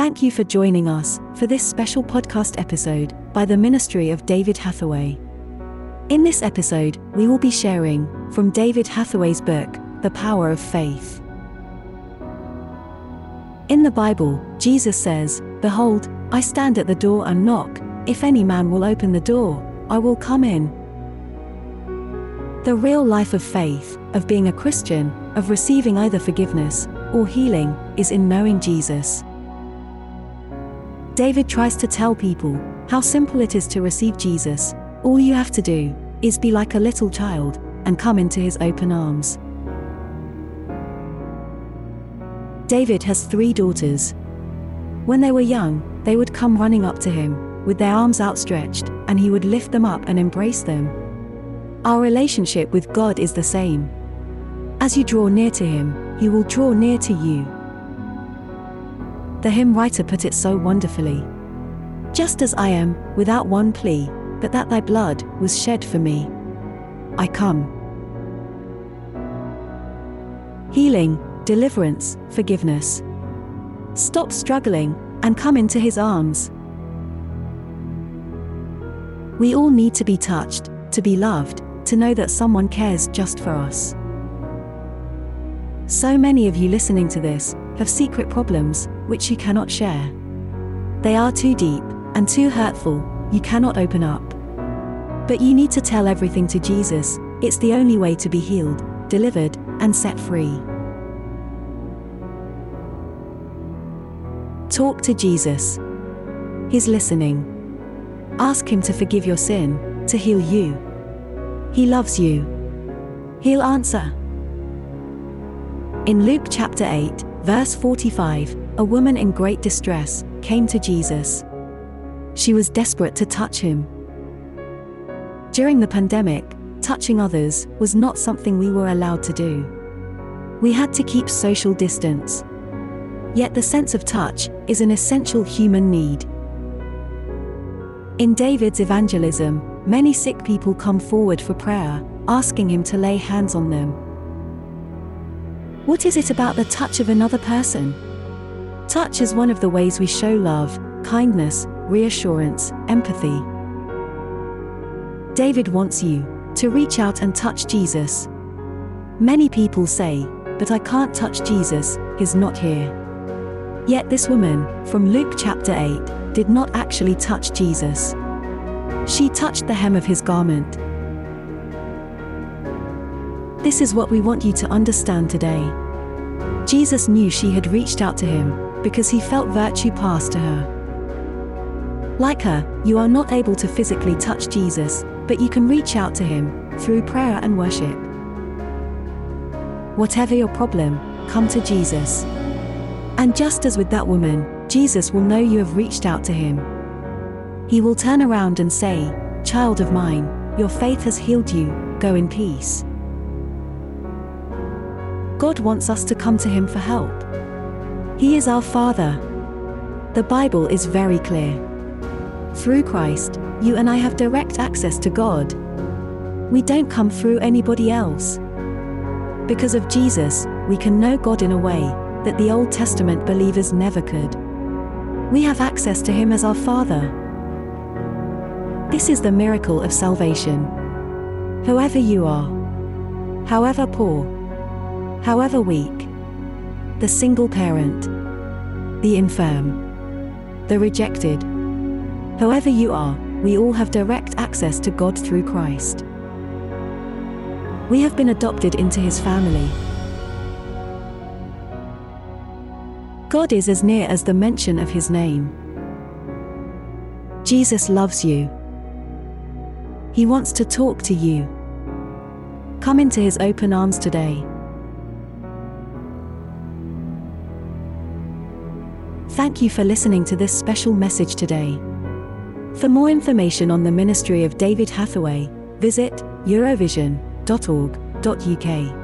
Thank you for joining us for this special podcast episode by the Ministry of David Hathaway. In this episode, we will be sharing from David Hathaway's book, The Power of Faith. In the Bible, Jesus says, Behold, I stand at the door and knock. If any man will open the door, I will come in. The real life of faith, of being a Christian, of receiving either forgiveness or healing, is in knowing Jesus. David tries to tell people how simple it is to receive Jesus. All you have to do is be like a little child and come into his open arms. David has three daughters. When they were young, they would come running up to him with their arms outstretched, and he would lift them up and embrace them. Our relationship with God is the same. As you draw near to him, he will draw near to you. The hymn writer put it so wonderfully. Just as I am, without one plea, but that thy blood was shed for me. I come. Healing, deliverance, forgiveness. Stop struggling and come into his arms. We all need to be touched, to be loved, to know that someone cares just for us. So many of you listening to this have secret problems, which you cannot share. They are too deep and too hurtful, you cannot open up. But you need to tell everything to Jesus, it's the only way to be healed, delivered, and set free. Talk to Jesus. He's listening. Ask Him to forgive your sin, to heal you. He loves you. He'll answer. In Luke chapter 8, verse 45, a woman in great distress came to Jesus. She was desperate to touch him. During the pandemic, touching others was not something we were allowed to do. We had to keep social distance. Yet the sense of touch is an essential human need. In David's evangelism, many sick people come forward for prayer, asking him to lay hands on them. What is it about the touch of another person? Touch is one of the ways we show love, kindness, reassurance, empathy. David wants you to reach out and touch Jesus. Many people say, but I can't touch Jesus, he's not here. Yet this woman, from Luke chapter 8, did not actually touch Jesus. She touched the hem of his garment, this is what we want you to understand today. Jesus knew she had reached out to him because he felt virtue pass to her. Like her, you are not able to physically touch Jesus, but you can reach out to him through prayer and worship. Whatever your problem, come to Jesus. And just as with that woman, Jesus will know you have reached out to him. He will turn around and say, Child of mine, your faith has healed you, go in peace. God wants us to come to Him for help. He is our Father. The Bible is very clear. Through Christ, you and I have direct access to God. We don't come through anybody else. Because of Jesus, we can know God in a way that the Old Testament believers never could. We have access to Him as our Father. This is the miracle of salvation. Whoever you are, however poor, however weak, the single parent, the infirm, the rejected, however you are, we all have direct access to God through Christ. We have been adopted into His family. God is as near as the mention of His name. Jesus loves you. He wants to talk to you. Come into His open arms today. Thank you for listening to this special message today. For more information on the ministry of David Hathaway, visit eurovision.org.uk.